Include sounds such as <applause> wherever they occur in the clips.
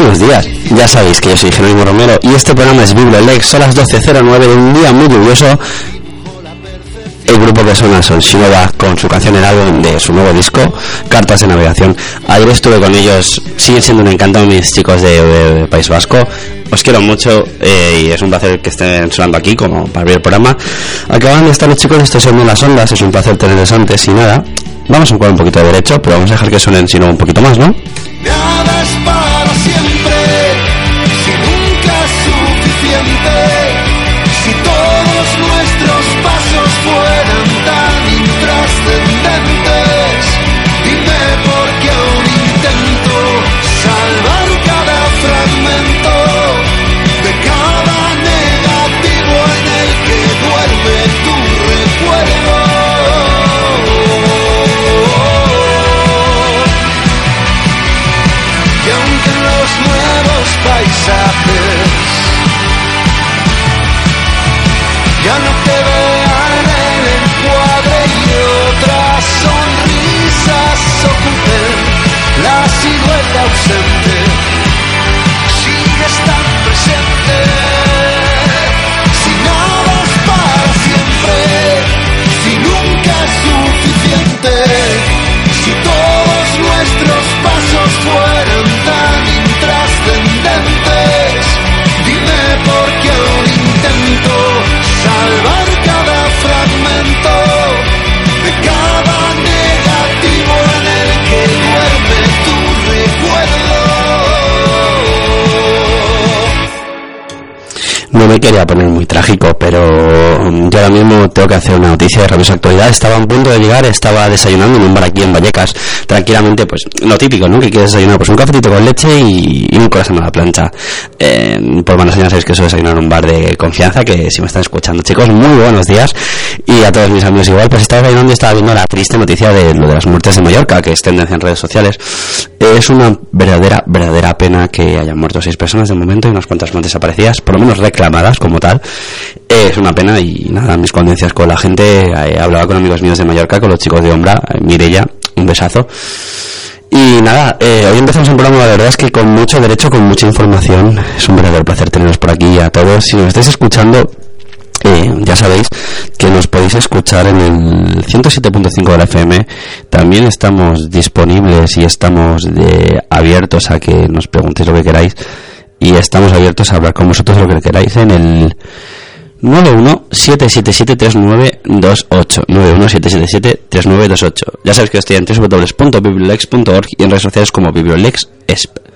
Buenos días. Ya sabéis que yo soy Jerónimo Romero y este programa es Bibliolex. Son las 12.09 de un día muy lluvioso. El grupo que suena son Shinova con su canción El álbum de su nuevo disco, Cartas de Navegación. Ayer estuve con ellos, siguen siendo un encanto mis chicos de, de País Vasco. Os quiero mucho eh, y es un placer que estén sonando aquí como para abrir el programa. Acaban de estar los chicos, esto son las ondas, es un placer tenerles antes y nada. Vamos a jugar un poquito de derecho, pero vamos a dejar que suenen sino un poquito más, ¿no? Me quería poner muy trágico, pero mm, yo ahora mismo tengo que hacer una noticia de rabiosa actualidad. Estaba a punto de llegar, estaba desayunando en un bar aquí en Vallecas, tranquilamente, pues lo típico, ¿no? Que quieres desayunar, pues un cafetito con leche y, un corazón a la plancha. Eh, por buenas señas sabéis que suelo desayunar en un bar de confianza, que si me están escuchando, chicos, muy buenos días. Y a todos mis amigos igual, pues estaba desayunando y estaba viendo la triste noticia de lo de las muertes de Mallorca, que es tendencia en redes sociales. Es una verdadera, verdadera pena que hayan muerto seis personas de momento y unas cuantas más desaparecidas, por lo menos reclamadas como tal. es una pena y nada, mis condencias con la gente. Eh, hablaba con amigos míos de Mallorca, con los chicos de Ombra, eh, Mirella, un besazo. Y nada, eh, hoy empezamos un programa, la verdad es que con mucho derecho, con mucha información. Es un verdadero placer teneros por aquí a todos. Si nos estáis escuchando, eh, ya sabéis que nos podéis escuchar en el 107.5 de la FM. También estamos disponibles y estamos de, abiertos a que nos preguntéis lo que queráis. Y estamos abiertos a hablar con vosotros lo que queráis en el 917773928 917773928 Ya sabéis que estoy en www.bibliolex.org y en redes sociales como bibliolexesp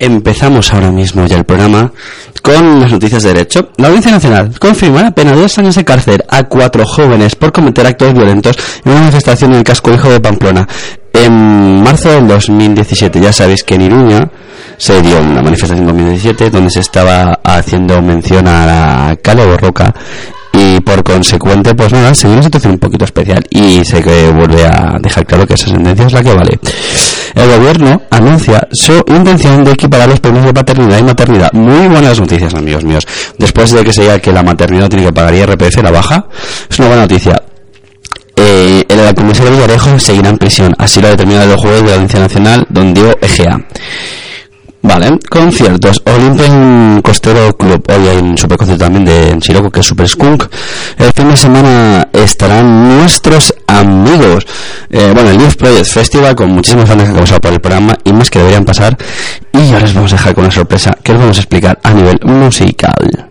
empezamos ahora mismo ya el programa con las noticias de derecho. La Audiencia Nacional confirma la pena de dos años de cárcel a cuatro jóvenes por cometer actos violentos en una manifestación en el casco hijo de Pamplona. En marzo del 2017, ya sabéis que en Iruña se dio una manifestación en 2017 donde se estaba haciendo mención a la Cale Borroca y por consecuente pues nada se una situación un poquito especial y sé que vuelve a dejar claro que esa sentencia es la que vale. El gobierno anuncia su intención de equiparar los premios de paternidad y maternidad. Muy buenas noticias amigos míos. Después de que se diga que la maternidad tiene que pagar IRPF la baja es una buena noticia. Eh, el comisario Villarejo seguirá en prisión. Así lo ha determinado el juez de la Audiencia Nacional don Diego Egea Vale, conciertos. Olympic Costero Club. Hoy hay un super concierto también de Chiroco que es Super Skunk. El fin de semana estarán nuestros amigos. Eh, bueno, el Youth Project Festival con muchísimos fans que han pasado por el programa y más que deberían pasar. Y ahora les vamos a dejar con una sorpresa que les vamos a explicar a nivel musical.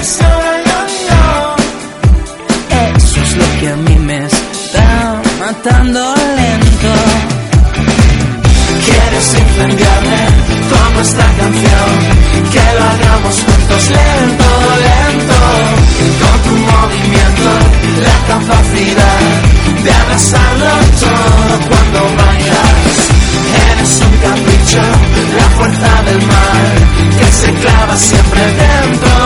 Eso es lo que a mí me está matando lento. Quieres incendiarme como esta canción. Que lo hagamos juntos lento, lento. Con tu movimiento, la capacidad de abrazarlo todo cuando bailas. Eres un capricho, la fuerza del mar que se clava siempre dentro,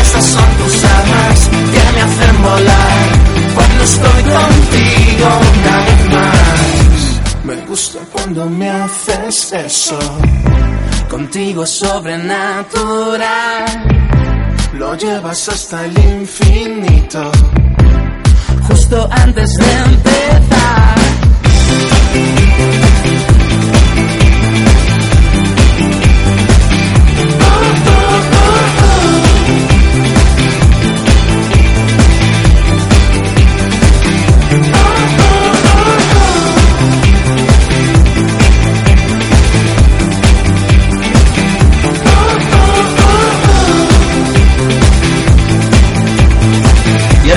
Esas son tus armas que me hacen volar cuando estoy contigo una vez más. Me gusta cuando me haces eso. Contigo es sobrenatural. Lo llevas hasta el infinito justo antes de empezar.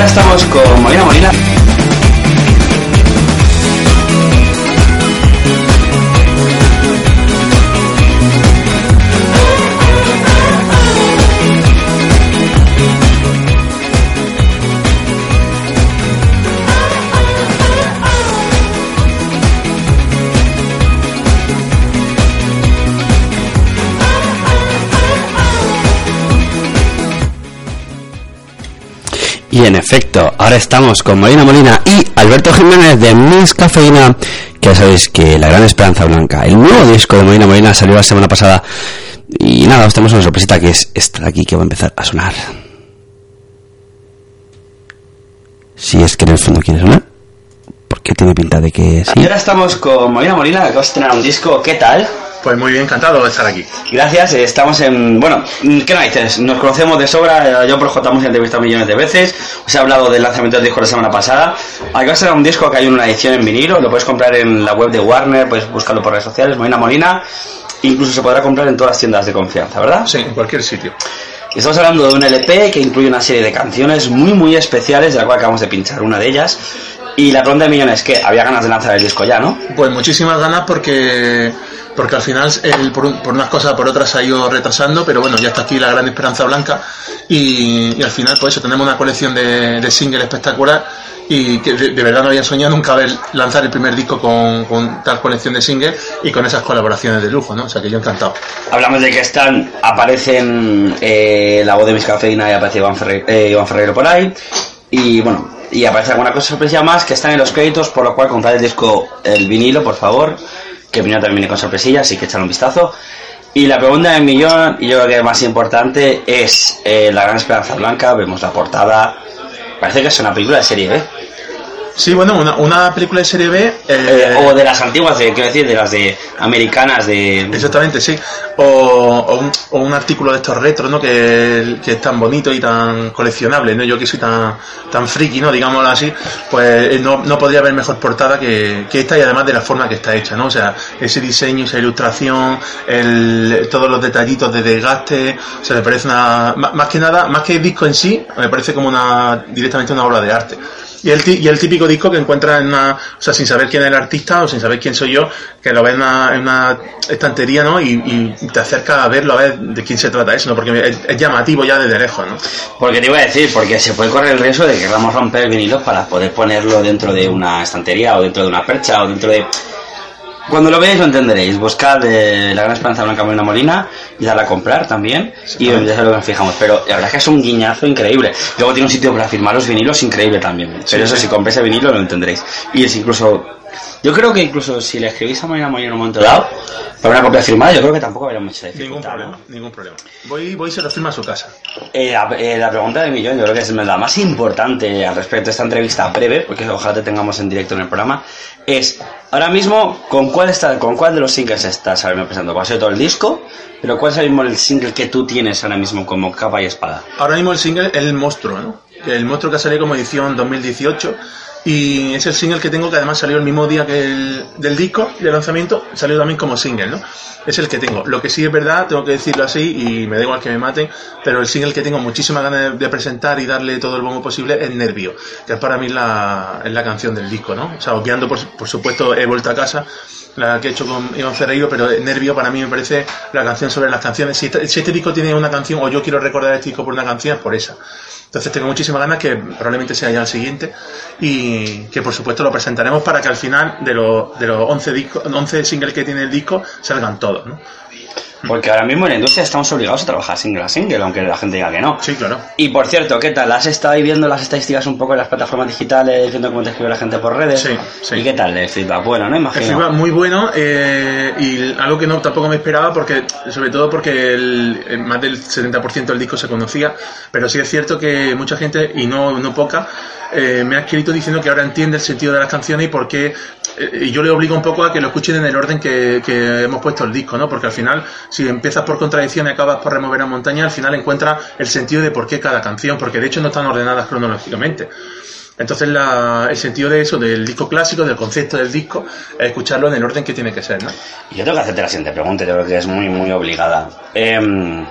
Estamos con Molina Molina. Y en efecto, ahora estamos con Marina Molina y Alberto Jiménez de Miss Cafeína, que ya sabéis que La Gran Esperanza Blanca, el nuevo disco de Molina Molina salió la semana pasada. Y nada, os tenemos una sorpresita que es esta de aquí que va a empezar a sonar. Si es que en el fondo quiere sonar, porque tiene pinta de que sí. Y ahora estamos con Molina Molina, que estrenar un disco, ¿qué tal? Pues muy bien, encantado de estar aquí. Gracias, eh, estamos en... Bueno, ¿qué narices? Nos conocemos de sobra, eh, yo por J hemos entrevistado millones de veces, os he hablado del lanzamiento del disco la semana pasada. Aquí va a ser un disco que hay una edición en vinilo, lo puedes comprar en la web de Warner, puedes buscarlo por redes sociales, Molina Molina, incluso se podrá comprar en todas las tiendas de confianza, ¿verdad? Sí, en cualquier sitio. Estamos hablando de un LP que incluye una serie de canciones muy muy especiales, de la cual acabamos de pinchar una de ellas. Y la pregunta de millones es que había ganas de lanzar el disco ya, ¿no? Pues muchísimas ganas porque porque al final por, un- por unas cosas por otras se ha ido retrasando, pero bueno, ya está aquí la gran esperanza blanca y, y al final pues eso, tenemos una colección de, de singles espectacular y que de, de verdad no había soñado nunca ver lanzar el primer disco con, con tal colección de singles y con esas colaboraciones de lujo, ¿no? O sea que yo encantado. Hablamos de que están, aparecen eh, la voz de Miss Cafeína y aparece Iván, Ferre- eh, Iván Ferreiro por ahí. Y bueno, y aparece alguna cosa sorpresa más que están en los créditos, por lo cual comprad el disco, el vinilo, por favor. Que el vinilo también viene con sorpresillas, así que echad un vistazo. Y la pregunta del millón, y yo creo que es más importante, es eh, La Gran Esperanza Blanca. Vemos la portada. Parece que es una película de serie B. Sí, bueno, una, una película de serie B... eh, Eh, o de las antiguas, de, quiero decir, de las de americanas, de... Exactamente, sí. O, o un, o un artículo de estos retros, ¿no? Que, que es tan bonito y tan coleccionable, ¿no? Yo que soy tan, tan friki, ¿no? Digámoslo así, pues eh, no, no podría haber mejor portada que, que esta y además de la forma que está hecha, ¿no? O sea, ese diseño, esa ilustración, el, todos los detallitos de desgaste, o sea, me parece una, má- más que nada, más que el disco en sí, me parece como una, directamente una obra de arte. Y el, y el típico disco que encuentras en una, o sea, sin saber quién es el artista o sin saber quién soy yo, que lo ves en una, en una estantería, ¿no? Y, y te acerca a verlo, a ver de quién se trata eso, ¿no? Porque es, llamativo ya desde lejos, ¿no? Porque te iba a decir, porque se puede correr el riesgo de que queramos romper el vinilo para poder ponerlo dentro de una estantería o dentro de una percha o dentro de... Cuando lo veáis lo entenderéis. Buscad eh, La Gran Esperanza Blanca Molina Molina y darla a comprar también. Y ya es lo que nos fijamos. Pero la verdad es que es un guiñazo increíble. Luego tiene un sitio para firmar los vinilos increíble también. Pero eso, si compréis el vinilo lo entenderéis. Y es incluso... Yo creo que incluso si le escribís a Molina Molina en un momento dado, para una copia firmada, yo creo que tampoco habría mucha Ningún dificultad. ¿no? problema, ningún problema. Voy, voy y se lo firma a su casa. Eh, la, eh, la pregunta del millón, yo creo que es la más importante al respecto de esta entrevista breve, porque ojalá te tengamos en directo en el programa, es ahora mismo con cuál está, con cuál de los singles estás ahora mismo pensando, va a ser todo el disco, pero cuál es ahora mismo el single que tú tienes ahora mismo como capa y espada. Ahora mismo el single es El Monstruo, ¿no? El Monstruo que ha salido como edición 2018 y es el single que tengo que además salió el mismo día que el del disco de lanzamiento, salió también como single, ¿no? Es el que tengo. Lo que sí es verdad, tengo que decirlo así y me da igual que me maten, pero el single que tengo muchísimas ganas de, presentar y darle todo el bombo posible es Nervio, que es para mí la, la canción del disco, ¿no? O sea, obviando por, por supuesto He vuelto a casa, la que he hecho con Iván Ferreiro, pero Nervio para mí me parece la canción sobre las canciones. Si este, si este disco tiene una canción, o yo quiero recordar este disco por una canción, es por esa. Entonces tengo muchísimas ganas que probablemente sea ya el siguiente y que por supuesto lo presentaremos para que al final de los, de los 11, discos, 11 singles que tiene el disco salgan todos, ¿no? Porque ahora mismo en la industria estamos obligados a trabajar single a single, aunque la gente diga que no. Sí, claro. Y por cierto, ¿qué tal? ¿Has estado ahí viendo las estadísticas un poco en las plataformas digitales, viendo cómo te escribe la gente por redes? Sí, sí. ¿Y qué tal el feedback? Bueno, ¿no? El Imagino. feedback muy bueno eh, y algo que no tampoco me esperaba porque sobre todo porque el, el más del 70% del disco se conocía pero sí es cierto que mucha gente y no, no poca eh, me ha escrito diciendo que ahora entiende el sentido de las canciones y por qué eh, y yo le obligo un poco a que lo escuchen en el orden que, que hemos puesto el disco ¿no? porque al final si empiezas por contradicción y acabas por remover a montaña al final encuentras el sentido de por qué cada canción porque de hecho no están ordenadas cronológicamente entonces la- el sentido de eso, del disco clásico, del concepto del disco, es escucharlo en el orden que tiene que ser, ¿no? Yo tengo que hacerte la siguiente pregunta, yo creo que es muy, muy obligada. Em,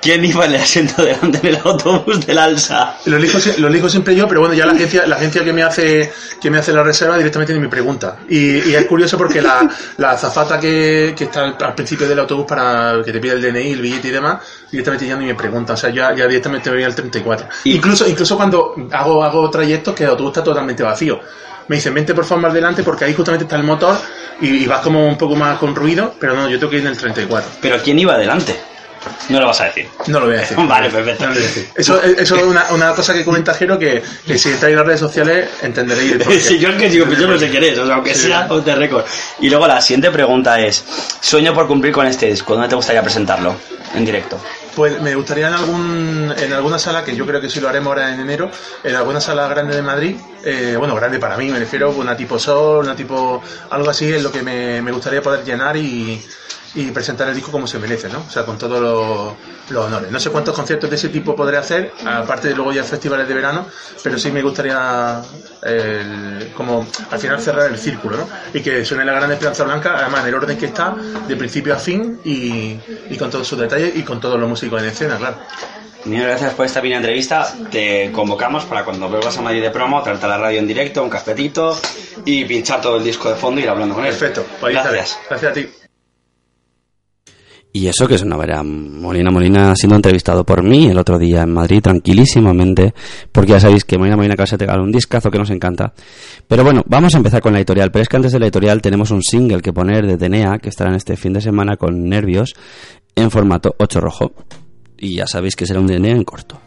¿Quién iba en el asiento delante del autobús del Alsa? Lo elijo, lo elijo siempre yo, pero bueno, ya la agencia, la agencia que me hace que me hace la reserva directamente me pregunta. Y, y es curioso porque la, la azafata que, que está al, principio del autobús para que te pide el DNI, el billete y demás, directamente ya ni me pregunta. O sea, ya, ya directamente me voy al 34. Y- Incluso, incluso cuando hago, hago trayectos que el autobús está totalmente vacío. Me dicen, vente por favor más adelante porque ahí justamente está el motor y, y vas como un poco más con ruido, pero no, yo tengo que ir en el 34. Pero ¿quién iba adelante? No lo vas a decir. No lo voy a decir. <laughs> Vale, perfecto. No a decir. <laughs> Eso, eso es una, una cosa que comenta Jero que, que si entráis en las redes sociales entenderéis el. Sí, yo es que digo, pues yo no sé quién es, o sea, aunque Sí. sea de récord. Y luego la siguiente pregunta es, sueño por cumplir con este disco, ¿dónde te gustaría presentarlo? En directo. Pues me gustaría en algún en alguna sala, que yo creo que sí lo haremos ahora en enero, en alguna sala grande de Madrid, eh, bueno, grande para mí, me refiero, una tipo Sol, una tipo, algo así, es lo que me, me gustaría poder llenar y, y presentar el disco como se merece, ¿no? O sea, con todos los, los honores. No sé cuántos conciertos de ese tipo podré hacer, aparte de luego ya festivales de verano, pero sí me gustaría el- como al final cerrar el círculo, ¿no? Y que suene la gran Esperanza Blanca, además en el orden que está, de principio a fin y, y con todos sus detalles y con todos los músicos en escena, claro. Muchas gracias por esta pequeña entrevista. Te convocamos para cuando vuelvas a Madrid de promo, traerte a la radio en directo, un cafetito y pinchar todo el disco de fondo y ir hablando con él. Perfecto, pues. Gracias. Gracias a ti. Y eso que es una vera Molina Molina siendo entrevistado por mí el otro día en Madrid tranquilísimamente, porque ya sabéis que Molina Molina acaba de regalar un discazo que nos encanta. Pero bueno, vamos a empezar con la editorial, pero es que antes de la editorial tenemos un single que poner de Tenea, que estará en este fin de semana con Nervios, en formato 8 rojo. Y ya sabéis que será un Tenea en corto.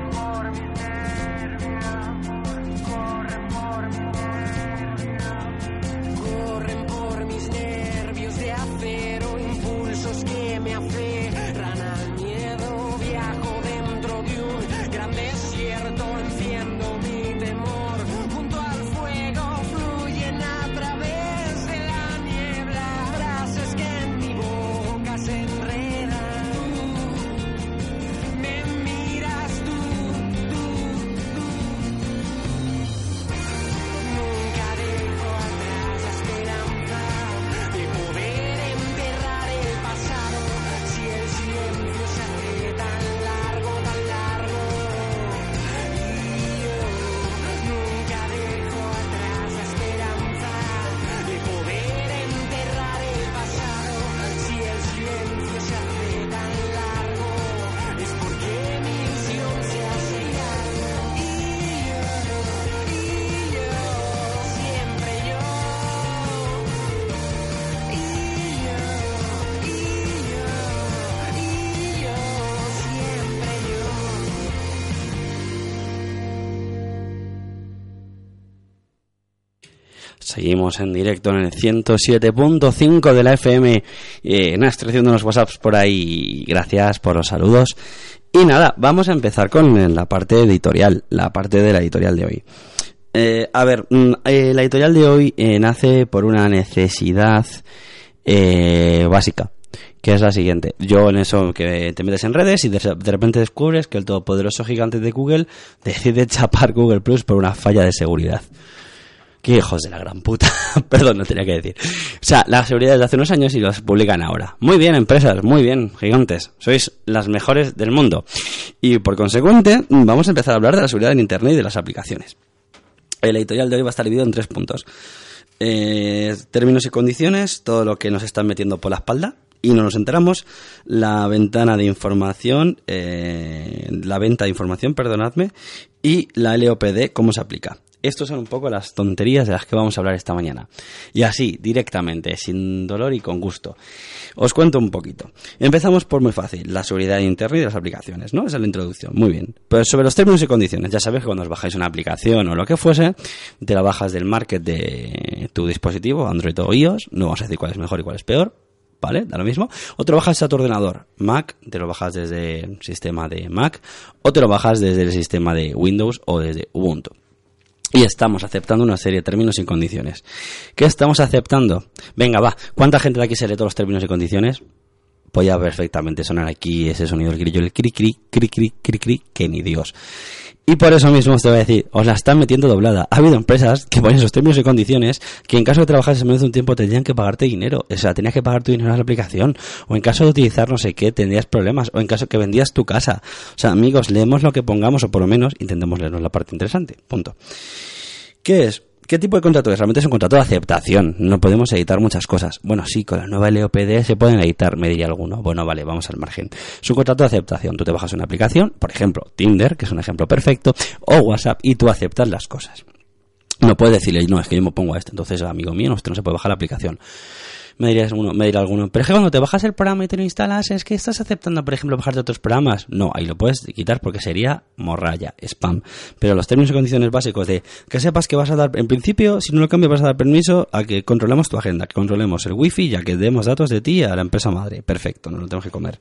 por mi Serbia. Seguimos en directo en el 107.5 de la FM. Eh, estoy haciendo unos WhatsApps por ahí. Gracias por los saludos. Y nada, vamos a empezar con la parte editorial, la parte de la editorial de hoy. Eh, a ver, mm, eh, la editorial de hoy eh, nace por una necesidad eh, básica, que es la siguiente. Yo en eso que te metes en redes y de, de repente descubres que el todopoderoso gigante de Google <laughs> decide chapar Google Plus por una falla de seguridad. Qué hijos de la gran puta. <laughs> Perdón, no tenía que decir. O sea, la seguridad desde hace unos años y las publican ahora. Muy bien, empresas, muy bien, gigantes. Sois las mejores del mundo. Y por consecuente, vamos a empezar a hablar de la seguridad en Internet y de las aplicaciones. El editorial de hoy va a estar dividido en tres puntos. Eh, términos y condiciones, todo lo que nos están metiendo por la espalda y no nos enteramos. La ventana de información, eh, la venta de información, perdonadme, y la LOPD, cómo se aplica. Estos son un poco las tonterías de las que vamos a hablar esta mañana. Y así, directamente, sin dolor y con gusto. Os cuento un poquito. Empezamos por muy fácil, la seguridad de Internet y las aplicaciones, ¿no? Esa es la introducción, muy bien. Pero sobre los términos y condiciones, ya sabéis que cuando os bajáis una aplicación o lo que fuese, te la bajas del market de tu dispositivo, Android o iOS, no vamos a decir cuál es mejor y cuál es peor, ¿vale? Da lo mismo. O te lo bajas a tu ordenador, Mac, te lo bajas desde el sistema de Mac, o te lo bajas desde el sistema de Windows o desde Ubuntu. Y estamos aceptando una serie de términos y condiciones. ¿Qué estamos aceptando? Venga, va. ¿Cuánta gente de aquí se lee todos los términos y condiciones? Podía perfectamente sonar aquí ese sonido del grillo, el cri cri, cri cri, cri cri, que ni Dios. Y por eso mismo os te voy a decir, os la están metiendo doblada. Ha habido empresas que ponen esos términos y condiciones que en caso de trabajar menos de un tiempo tendrían que pagarte dinero. O sea, tenías que pagar tu dinero a la aplicación. O en caso de utilizar no sé qué, tendrías problemas. O en caso que vendías tu casa. O sea, amigos, leemos lo que pongamos o por lo menos intentemos leernos la parte interesante. Punto. ¿Qué es? ¿Qué tipo de contrato es? Realmente es un contrato de aceptación. No podemos editar muchas cosas. Bueno, sí, con la nueva LOPD se pueden editar, me diría alguno. Bueno, vale, vamos al margen. Es un contrato de aceptación. Tú te bajas una aplicación, por ejemplo, Tinder, que es un ejemplo perfecto, o WhatsApp, y tú aceptas las cosas. No puedes decirle, no, es que yo me pongo a esto. Entonces, amigo mío, usted no se puede bajar la aplicación. Me dirías uno, me dirá alguno, pero es que cuando te bajas el programa y te lo instalas, es que estás aceptando, por ejemplo, bajarte otros programas. No, ahí lo puedes quitar porque sería morralla, spam. Pero los términos y condiciones básicos de que sepas que vas a dar, en principio, si no lo cambias, vas a dar permiso a que controlemos tu agenda, que controlemos el wifi, ya que demos datos de ti a la empresa madre. Perfecto, no lo tenemos que comer.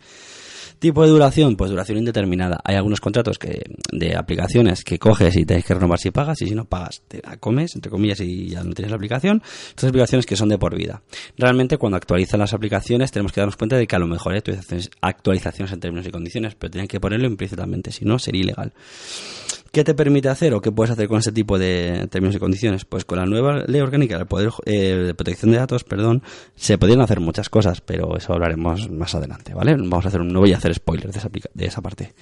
Tipo de duración, pues duración indeterminada. Hay algunos contratos que de aplicaciones que coges y tienes que renovar si pagas y si no pagas te la comes, entre comillas, y ya no tienes la aplicación. Estas aplicaciones que son de por vida. Realmente cuando actualizan las aplicaciones tenemos que darnos cuenta de que a lo mejor hay actualizaciones, actualizaciones en términos y condiciones, pero tienen que ponerlo implícitamente, si no sería ilegal. ¿Qué te permite hacer o qué puedes hacer con ese tipo de términos y condiciones? Pues con la nueva ley orgánica eh, de protección de datos, perdón, se podrían hacer muchas cosas, pero eso hablaremos más adelante, ¿vale? Vamos a hacer un, no voy a hacer spoilers de esa, parte.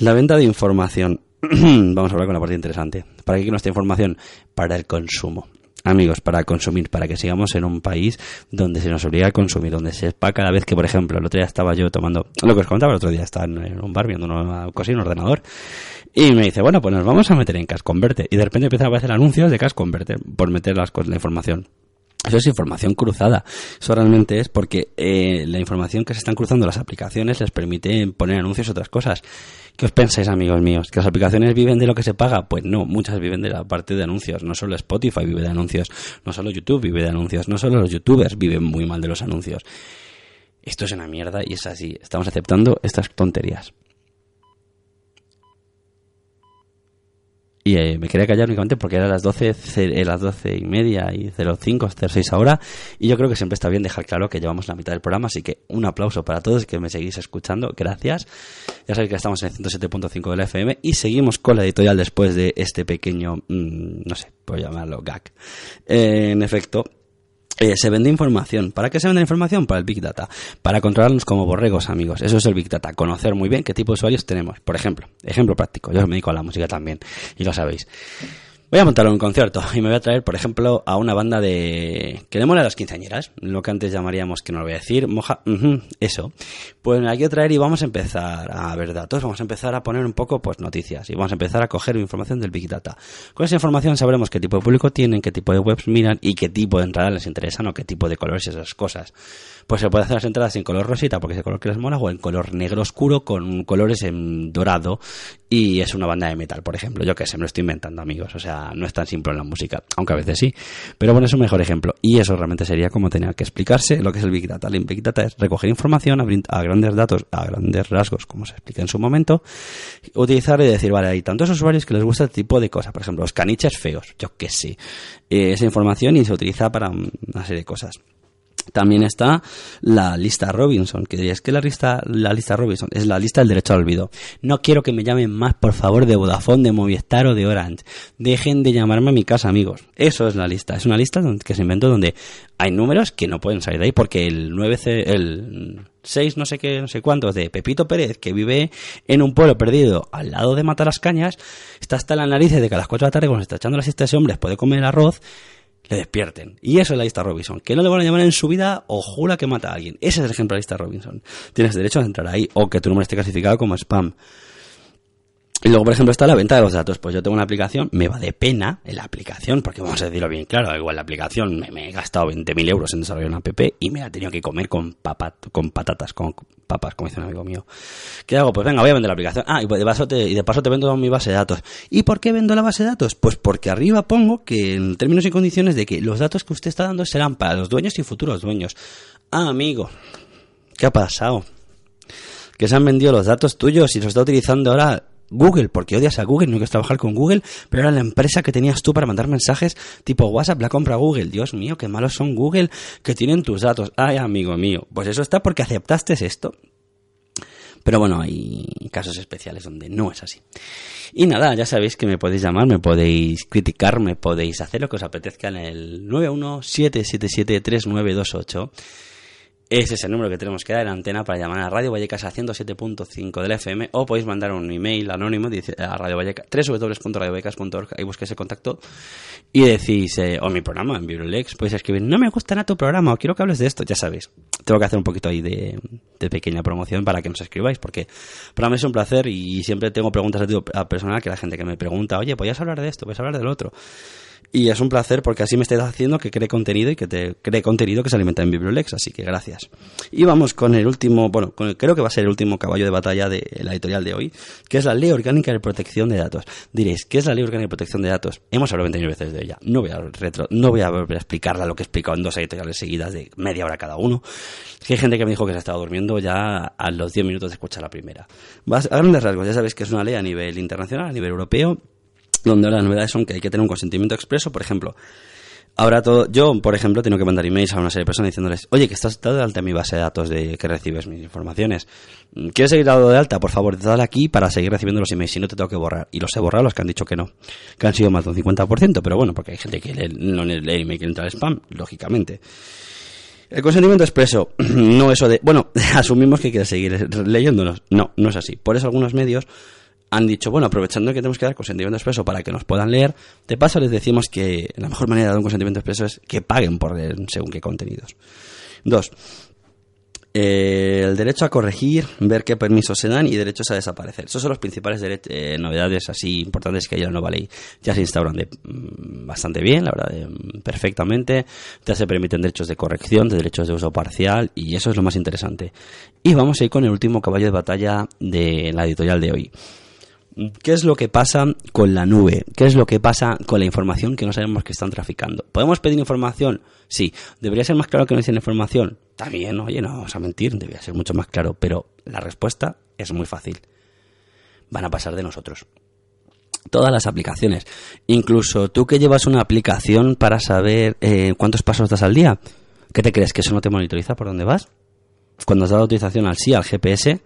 La venta de información. <clears throat> Vamos a hablar con la parte interesante. ¿Para qué esta información? Para el consumo. Amigos, para consumir, para que sigamos en un país donde se nos obliga a consumir, donde se sepa cada vez que, por ejemplo, el otro día estaba yo tomando, lo que os contaba el otro día, estaba en un bar viendo una cosa en un ordenador, y me dice, bueno, pues nos vamos a meter en Cash Converter. Y de repente empiezan a aparecer anuncios de Cash Converter por meter las la información. Eso es información cruzada. Eso realmente es porque eh, la información que se están cruzando las aplicaciones les permite poner anuncios y otras cosas. ¿Qué os pensáis, amigos míos? ¿Que las aplicaciones viven de lo que se paga? Pues no, muchas viven de la parte de anuncios. No solo Spotify vive de anuncios, no solo YouTube vive de anuncios, no solo los youtubers viven muy mal de los anuncios. Esto es una mierda y es así. Estamos aceptando estas tonterías. Y eh, me quería callar únicamente porque eran las 12, ce- eh, las 12 y media y 05, 06 ahora. Y yo creo que siempre está bien dejar claro que llevamos la mitad del programa. Así que un aplauso para todos que me seguís escuchando. Gracias. Ya sabéis que estamos en el 107.5 de FM y seguimos con la editorial después de este pequeño, mm, no sé, puedo llamarlo gag. Eh, en efecto, se vende información. ¿Para qué se vende información? Para el Big Data. Para controlarnos como borregos, amigos. Eso es el Big Data. Conocer muy bien qué tipo de usuarios tenemos. Por ejemplo, ejemplo práctico. Yo me dedico a la música también. Y lo sabéis. Voy a montar un concierto y me voy a traer, por ejemplo, a una banda de... que le mola a las quinceañeras, lo que antes llamaríamos, que no lo voy a decir, moja... ujú, eso. Pues la quiero traer y vamos a empezar a ver datos, vamos a empezar a poner un poco, pues, noticias y vamos a empezar a coger información del Big Data. Con esa información sabremos qué tipo de público tienen, qué tipo de webs miran y qué tipo de entradas les interesan o qué tipo de colores y esas cosas. Pues se puede hacer las entradas en color rosita porque es el color que les mola o en color negro oscuro con colores en dorado y es una banda de metal, por ejemplo. Yo que sé, me lo estoy inventando, amigos. O sea, no es tan simple en la música, aunque a veces sí. Pero bueno, es un mejor ejemplo. Y eso realmente sería como tener que explicarse lo que es el Big Data. El Big Data es recoger información a, grandes datos, a grandes rasgos, como se explica en su momento, utilizar y decir, vale, hay tantos usuarios que les gusta este tipo de cosas. Por ejemplo, los caniches feos, yo que sé. Eh, esa información y se utiliza para una serie de cosas. También está la lista Robinson, que es que la lista, la lista Robinson es la lista del derecho al olvido. No quiero que me llamen más, por favor, de Vodafone, de Movistar o de Orange. Dejen de llamarme a mi casa, amigos. Eso es la lista. Es una lista que se inventó donde hay números que no pueden salir de ahí porque el 9 el 6 no sé qué, no sé cuántos de Pepito Pérez, que vive en un pueblo perdido al lado de Matar las Cañas, está hasta la nariz de que a las 4 de la tarde, cuando se está echando la siesta ese hombre, puede comer arroz le despierten. Y eso es la lista Robinson. Que no le van a llamar en su vida o jura que mata a alguien. Ese es el ejemplo de la lista Robinson. Tienes derecho a entrar ahí o que tu número esté clasificado como spam. Y luego, por ejemplo, está la venta de los datos. Pues yo tengo una aplicación, me va de pena en la aplicación, porque vamos a decirlo bien claro, igual la aplicación me, he gastado 20.000 euros en desarrollar una app y me la he tenido que comer con, con patatas, con papas, como dice un amigo mío. ¿Qué hago? Pues venga, voy a vender la aplicación. Ah, y de paso te, y de paso te vendo mi base de datos. ¿Y por qué vendo la base de datos? Pues porque arriba pongo que en términos y condiciones de que los datos que usted está dando serán para los dueños y futuros dueños. Ah, amigo, ¿qué ha pasado? Que se han vendido los datos tuyos y los está utilizando ahora Google, porque odias a Google, no quieres trabajar con Google, pero era la empresa que tenías tú para mandar mensajes tipo WhatsApp, la compra Google. Dios mío, qué malos son Google que tienen tus datos. Ay, amigo mío, pues eso está porque aceptaste esto. Pero bueno, hay casos especiales donde no es así. Y nada, ya sabéis que me podéis llamar, me podéis criticar, me podéis hacer lo que os apetezca en el 917773928 ese es el número que tenemos que dar en antena para llamar a Radio Vallecas a 107.5 del FM o podéis mandar un email anónimo a Radio Vallecas, www.radiovallecas.org, ahí busquéis ese contacto y decís, eh, o mi programa en Vibrolex, podéis escribir, no me gusta nada tu programa o quiero que hables de esto, ya sabéis. Tengo que hacer un poquito ahí de, pequeña promoción para que nos escribáis, porque para mí es un placer y siempre tengo preguntas a, ti, a personal que la gente que me pregunta, oye, ¿podrías hablar de esto? ¿Podrías hablar del otro? Y es un placer porque así me estáis haciendo que cree contenido y que te cree contenido que se alimenta en Bibliolex, así que gracias. Y vamos con el último, bueno, creo que va a ser el último caballo de batalla de la editorial de hoy, que es la Ley Orgánica de Protección de Datos. Diréis, ¿qué es la Ley Orgánica de Protección de Datos? Hemos hablado 29 veces de ella. No voy a retro, no voy a volver a explicarla lo que he explicado en dos editoriales seguidas de media hora cada uno. Que hay gente que me dijo que se estaba durmiendo ya a los 10 minutos de escuchar la primera. a grandes rasgos, ya sabéis que es una ley a nivel internacional, a nivel europeo, donde las novedades son que hay que tener un consentimiento expreso, por ejemplo. Ahora todo, yo, por ejemplo, tengo que mandar emails a una serie de personas diciéndoles, oye, que estás dado de alta en mi base de datos de que recibes mis informaciones. ¿Quieres seguir dado de alta? Por favor, dale aquí para seguir recibiendo los emails, si no te tengo que borrar. Y los he borrado los que han dicho que no, que han sido más de un 50%, pero bueno, porque hay gente que no lee email que entra al spam, lógicamente. El consentimiento expreso, <clears throat> no eso de, bueno, <laughs> asumimos que quieres seguir leyéndonos. No, no es así. Por eso algunos medios han dicho, bueno, aprovechando que tenemos que dar consentimiento expreso para que nos puedan leer, de paso les decimos que la mejor manera de dar un consentimiento expreso es que paguen por leer según qué contenidos. Dos, eh, el derecho a corregir, ver qué permisos se dan y derechos a desaparecer. Esos son los principales eh, novedades así importantes que ya la nueva ley ya se instauran de, mm, bastante bien, la verdad, mm, perfectamente. Ya se permiten derechos de corrección, de derechos de uso parcial y eso es lo más interesante. Y vamos a ir con el último caballo de batalla de la editorial de hoy. ¿Qué es lo que pasa con la nube? ¿Qué es lo que pasa con la información que no sabemos que están traficando? ¿Podemos pedir información? Sí. ¿Debería ser más claro que no dicen información? También, oye, no vamos a mentir, debería ser mucho más claro, pero la respuesta es muy fácil. Van a pasar de nosotros. Todas las aplicaciones. Incluso tú que llevas una aplicación para saber eh, cuántos pasos das al día. ¿Qué te crees? ¿Que eso no te monitoriza por dónde vas? Cuando has dado autorización al sí, al GPS,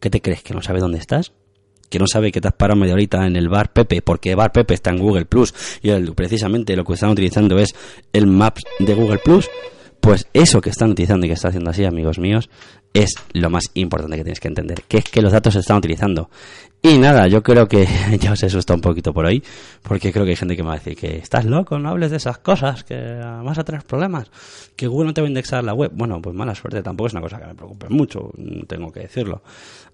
¿qué te crees? ¿Que no sabe dónde estás? Que no sabe que te has parado media horita en el bar Pepe, porque bar Pepe está en Google Plus y precisamente lo que están utilizando es el Maps de Google Plus, pues eso que están utilizando y que está haciendo así, amigos míos, es lo más importante que tienes que entender, que es que los datos se están utilizando. Y nada, yo creo que <laughs> ya os he asustado un poquito por ahí, porque creo que hay gente que me va a decir que estás loco, no hables de esas cosas, que vas a tener problemas, que Google no te va a indexar la web. Bueno, pues mala suerte, tampoco es una cosa que me preocupe mucho, tengo que decirlo.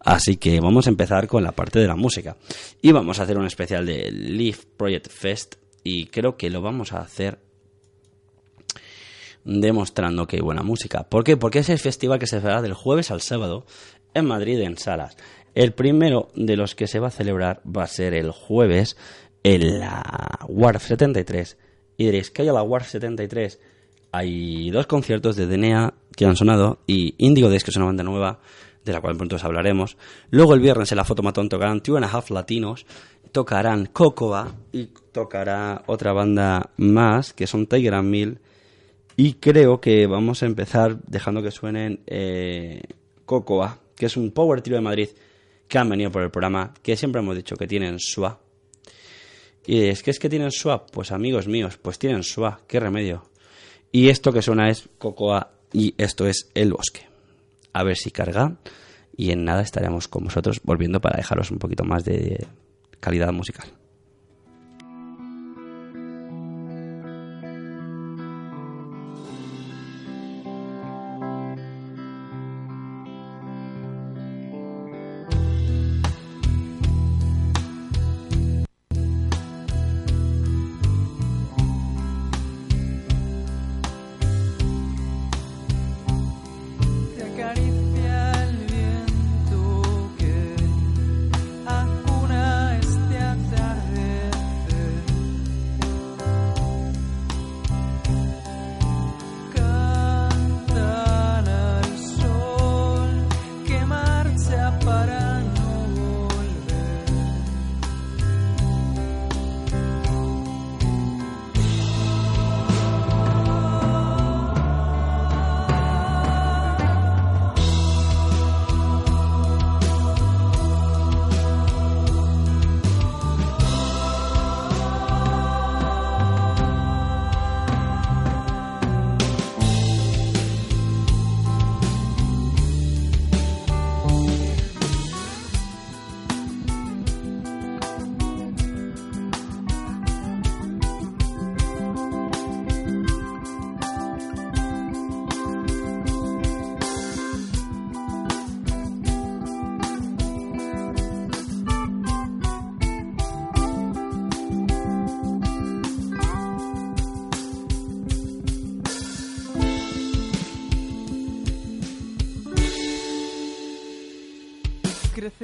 Así que vamos a empezar con la parte de la música. Y vamos a hacer un especial de Leaf Project Fest, y creo que lo vamos a hacer demostrando que hay buena música. ¿Por qué? Porque es el festival que se hará del jueves al sábado en Madrid en salas. El primero de los que se va a celebrar va a ser el jueves en la WARF 73. Y diréis, ¿qué hay a la WARF 73? Hay dos conciertos de DNA que han sonado y Indigo Days, que es una banda nueva, de la cual pronto os hablaremos. Luego el viernes en la Fotomatón tocarán Two and a Half Latinos, tocarán Cocoa y tocará otra banda más, que son Tiger and Mill. Y creo que vamos a empezar dejando que suenen eh, Cocoa, que es un power trio de Madrid que han venido por el programa, que siempre hemos dicho que tienen SWA. Y es que es que tienen SWA, pues amigos míos, pues tienen SWA, qué remedio. Y esto que suena es Cocoa y esto es El Bosque. A ver si carga y en nada estaremos con vosotros volviendo para dejaros un poquito más de calidad musical.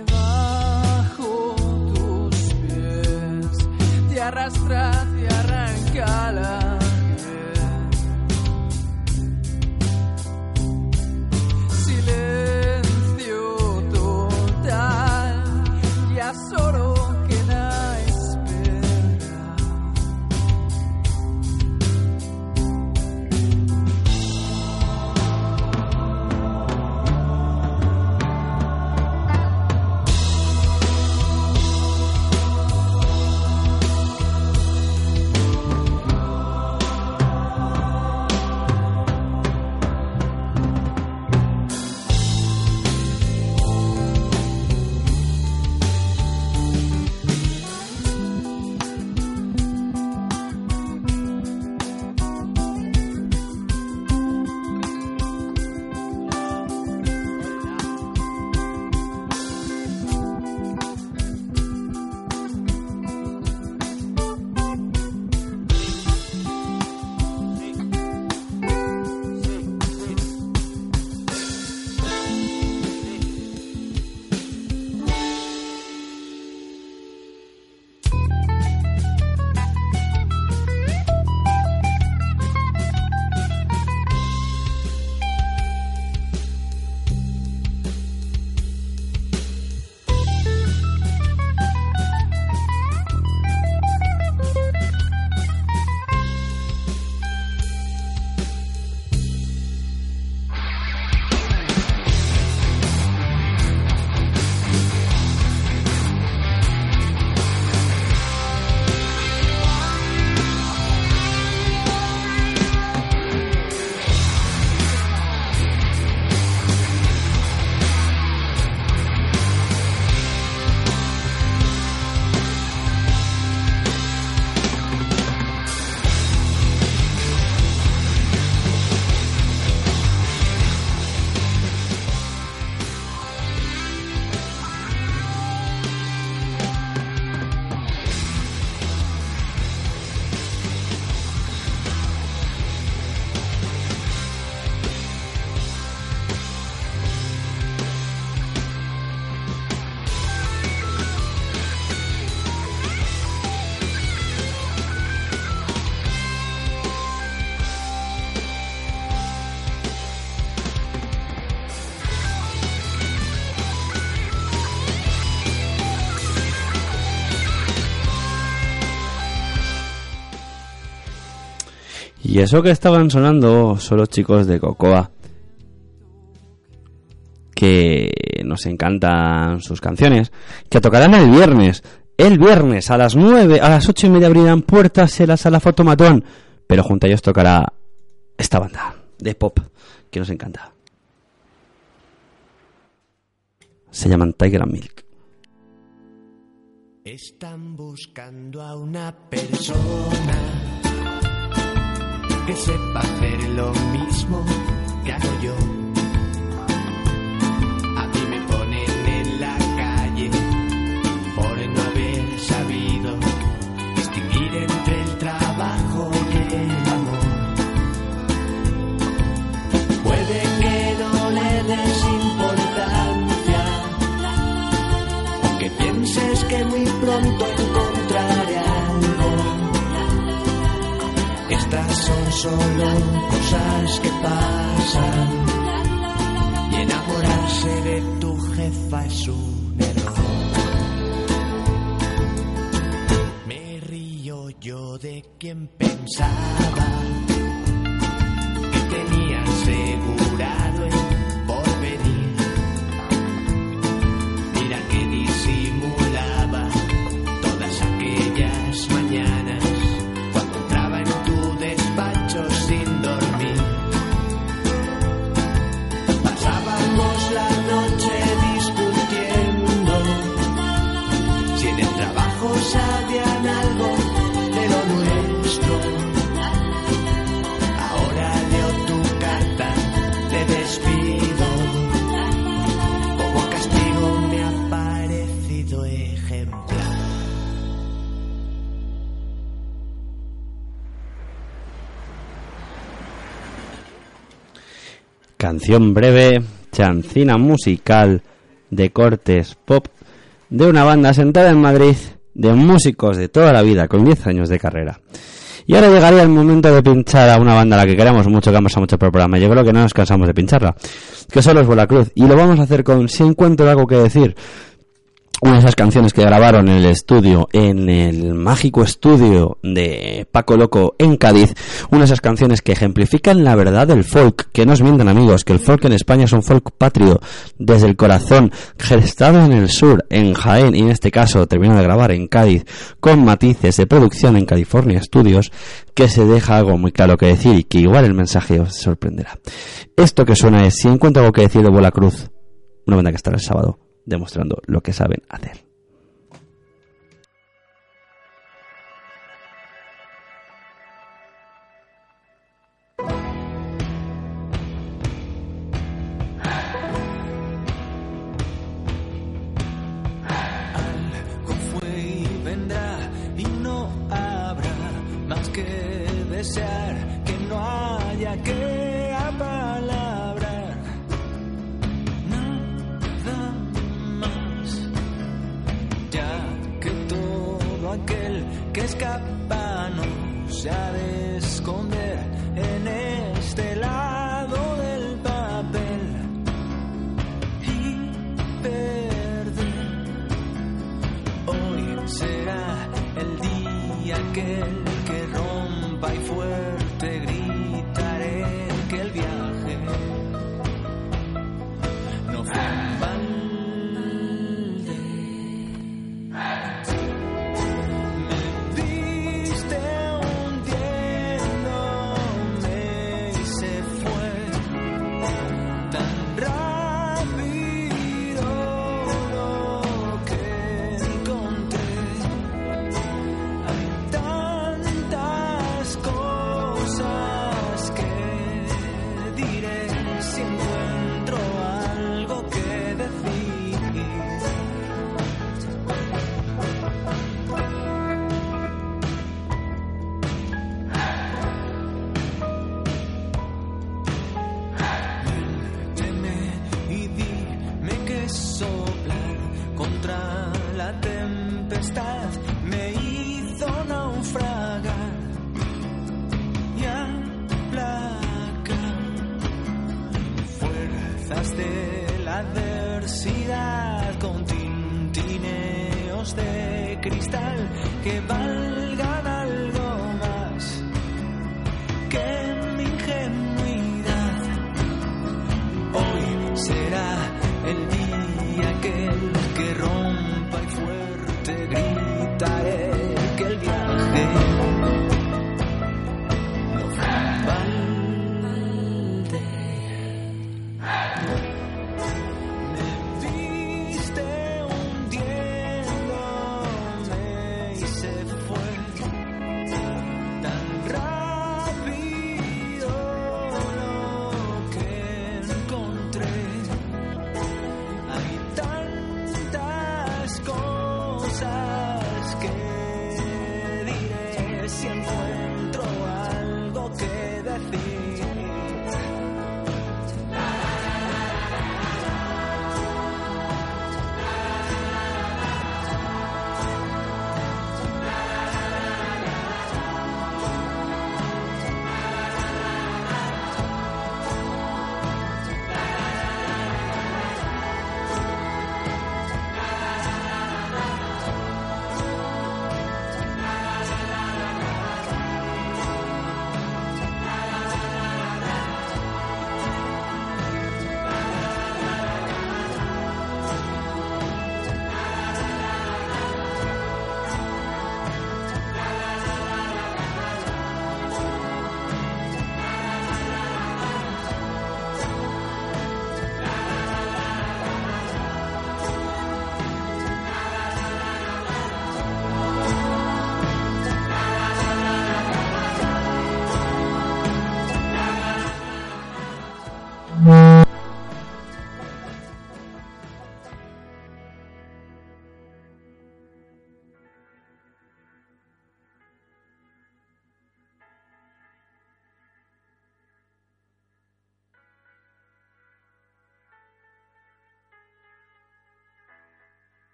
observar. Y eso que estaban sonando son los chicos de Cocoa. Que nos encantan sus canciones. Que tocarán el viernes. El viernes a las 9, a las 8 y media abrirán puertas en la sala Fotomatón. Pero junto a ellos tocará esta banda de pop que nos encanta. Se llaman Tiger and Milk. Están buscando a una persona que sepa hacer lo mismo que hago yo. Solo cosas que pasan y enamorarse de tu jefa es un error. Me río yo de quien pensaba que tenía asegurado Canción breve, chancina musical de cortes pop de una banda sentada en Madrid de músicos de toda la vida con 10 años de carrera. Y ahora llegaría el momento de pinchar a una banda a la que queremos mucho, que hemos mucho por el programa. Yo creo que no nos cansamos de pincharla, que son los Cruz Y lo vamos a hacer con Si encuentro algo que decir, una de esas canciones que grabaron en el estudio, en el mágico estudio de Paco Loco en Cádiz, una de esas canciones que ejemplifican la verdad del folk, que no os mientan amigos, que el folk en España es un folk patrio, desde el corazón, gestado en el sur, en Jaén, y en este caso terminó de grabar en Cádiz, con matices de producción en California Studios, que se deja algo muy claro que decir y que igual el mensaje os sorprenderá. Esto que suena es Si encuentro algo que decir de Bola Cruz, una banda que estará el sábado demostrando lo que saben hacer. Día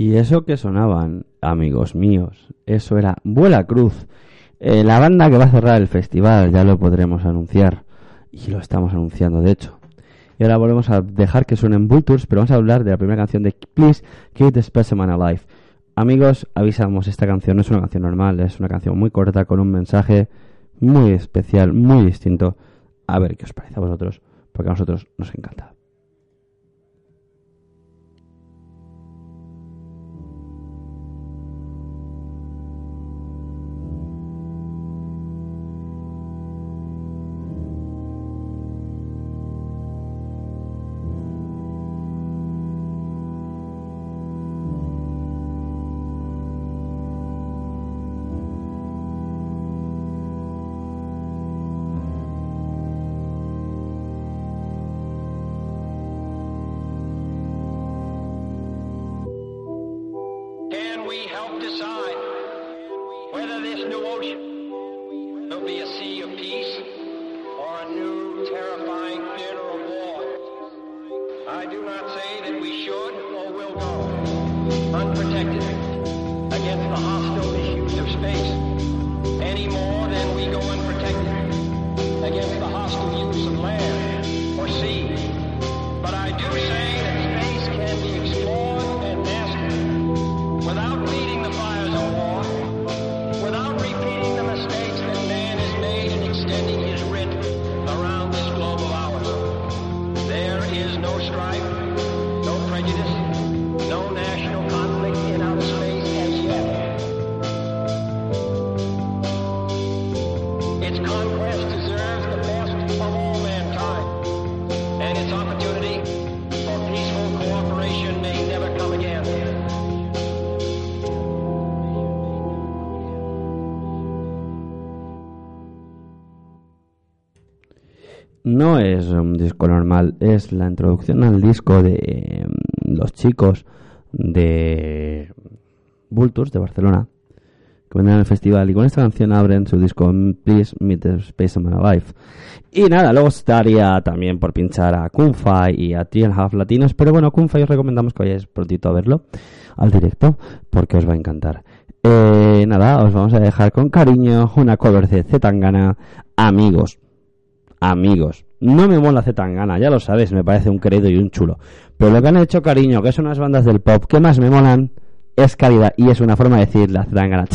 Y eso que sonaban, amigos míos, eso era Vuela Cruz, eh, la banda que va a cerrar el festival, ya lo podremos anunciar. Y lo estamos anunciando, de hecho. Y ahora volvemos a dejar que suenen Vultures, pero vamos a hablar de la primera canción de Please Keep the Specimen Alive. Amigos, avisamos, esta canción no es una canción normal, es una canción muy corta con un mensaje muy especial, muy distinto. A ver qué os parece a vosotros, porque a nosotros nos encanta. Everything Es un disco normal, es la introducción al disco de eh, los chicos de Vultures de Barcelona que vendrán al festival y con esta canción abren su disco Please Meet the Spaceman Alive. Y nada, luego estaría también por pinchar a Kunfa y a Three Half Latinos, pero bueno, Kunfa os recomendamos que vayáis prontito a verlo al directo porque os va a encantar. Eh, nada, os vamos a dejar con cariño una cover de Zetangana, amigos amigos. No me mola Zetangana, ya lo sabes, me parece un querido y un chulo. Pero lo que han hecho, cariño, que son unas bandas del pop que más me molan, es calidad y es una forma de decir la Zetangana.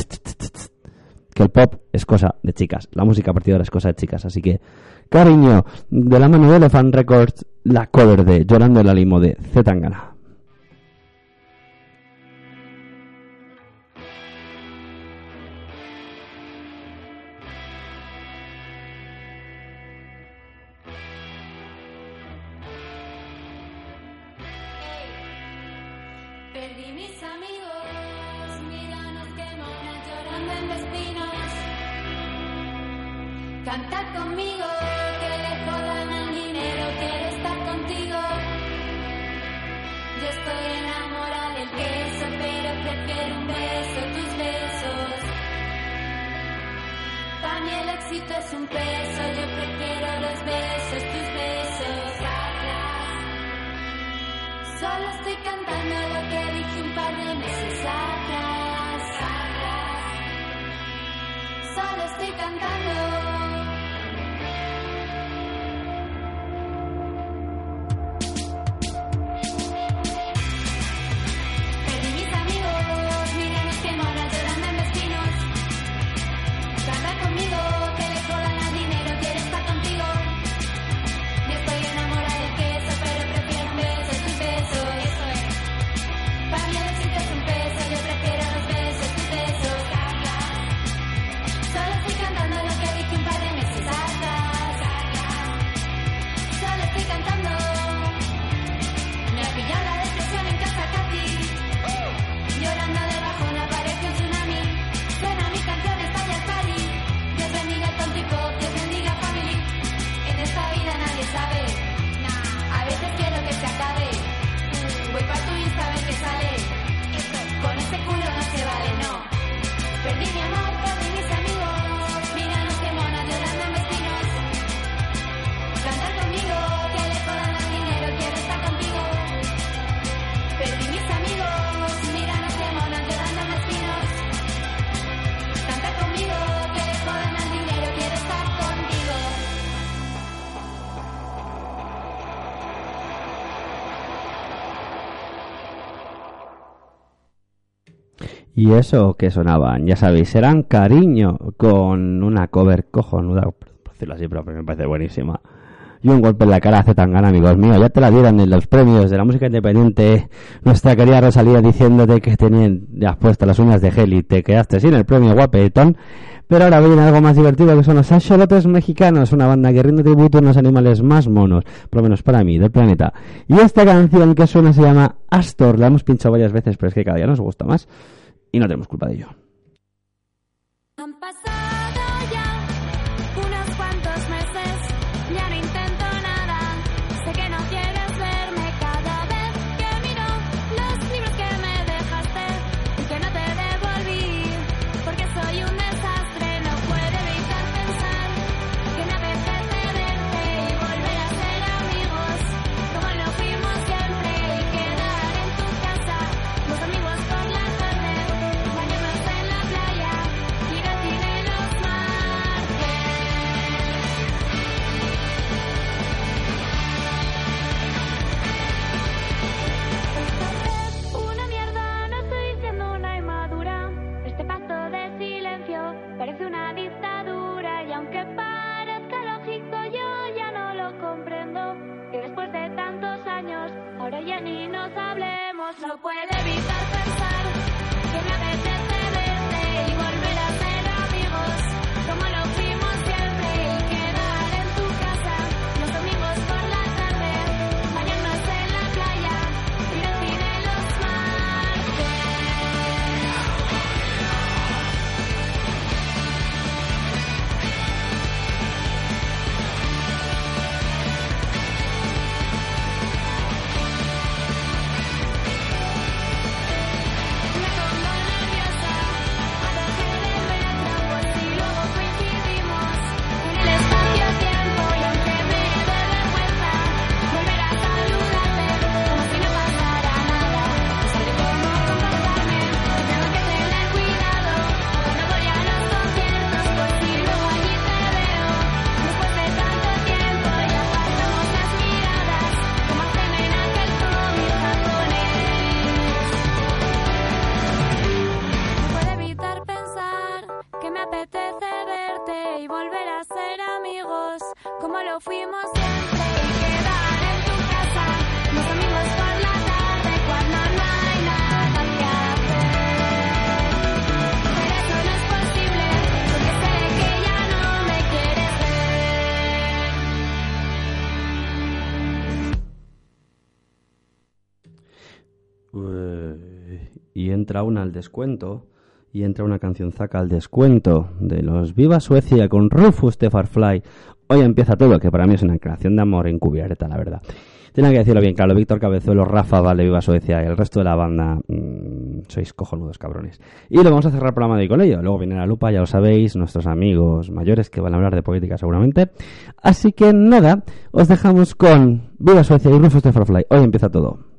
Que el pop es cosa de chicas, la música partidora es cosa de chicas. Así que, cariño, de la mano de Elephant Records, la cover de Llorando en la limo de Zetangana. Perdí mis amigos, mira nos quemonas llorando en destinos. Canta conmigo, que le jodan al dinero, quiero estar contigo. Yo estoy enamorada del queso, pero prefiero un beso, tus besos. Para mí el éxito es un peso, yo prefiero los besos, tus besos. Solo estoy cantando lo que dije un par de meses atrás. Solo estoy cantando. Y eso que sonaban, ya sabéis, eran Cariño con una cover cojonuda, por decirlo así, pero me parece buenísima. Y un golpe en la cara hace tan gana, amigos míos. Ya te la dieron en los premios de la música independiente. Nuestra querida Rosalía diciéndote que tenían ya puestas las uñas de gel y te quedaste sin el premio guapetón. Pero ahora viene algo más divertido que son los axolotes mexicanos, una banda que rinde tributo a unos animales más monos, por lo menos para mí, del planeta. Y esta canción que suena se llama Astor, la hemos pinchado varias veces, pero es que cada día nos gusta más y no tenemos culpa de ello. Y entra una al descuento y entra una cancionzaca al descuento de los Viva Suecia con Rufus de Farfly. Hoy empieza todo, que para mí es una creación de amor encubierta, la verdad. Tiene que decirlo bien claro, Víctor Cabezuelo, Rafa Vale, Viva Suecia y el resto de la banda, mm, sois cojonudos cabrones. Y lo vamos a cerrar el programa de hoy con ello. Luego viene la lupa, ya lo sabéis, nuestros amigos mayores que van a hablar de política seguramente. Así que nada, os dejamos con Viva Suecia y Rufus de Farfly. Hoy empieza todo.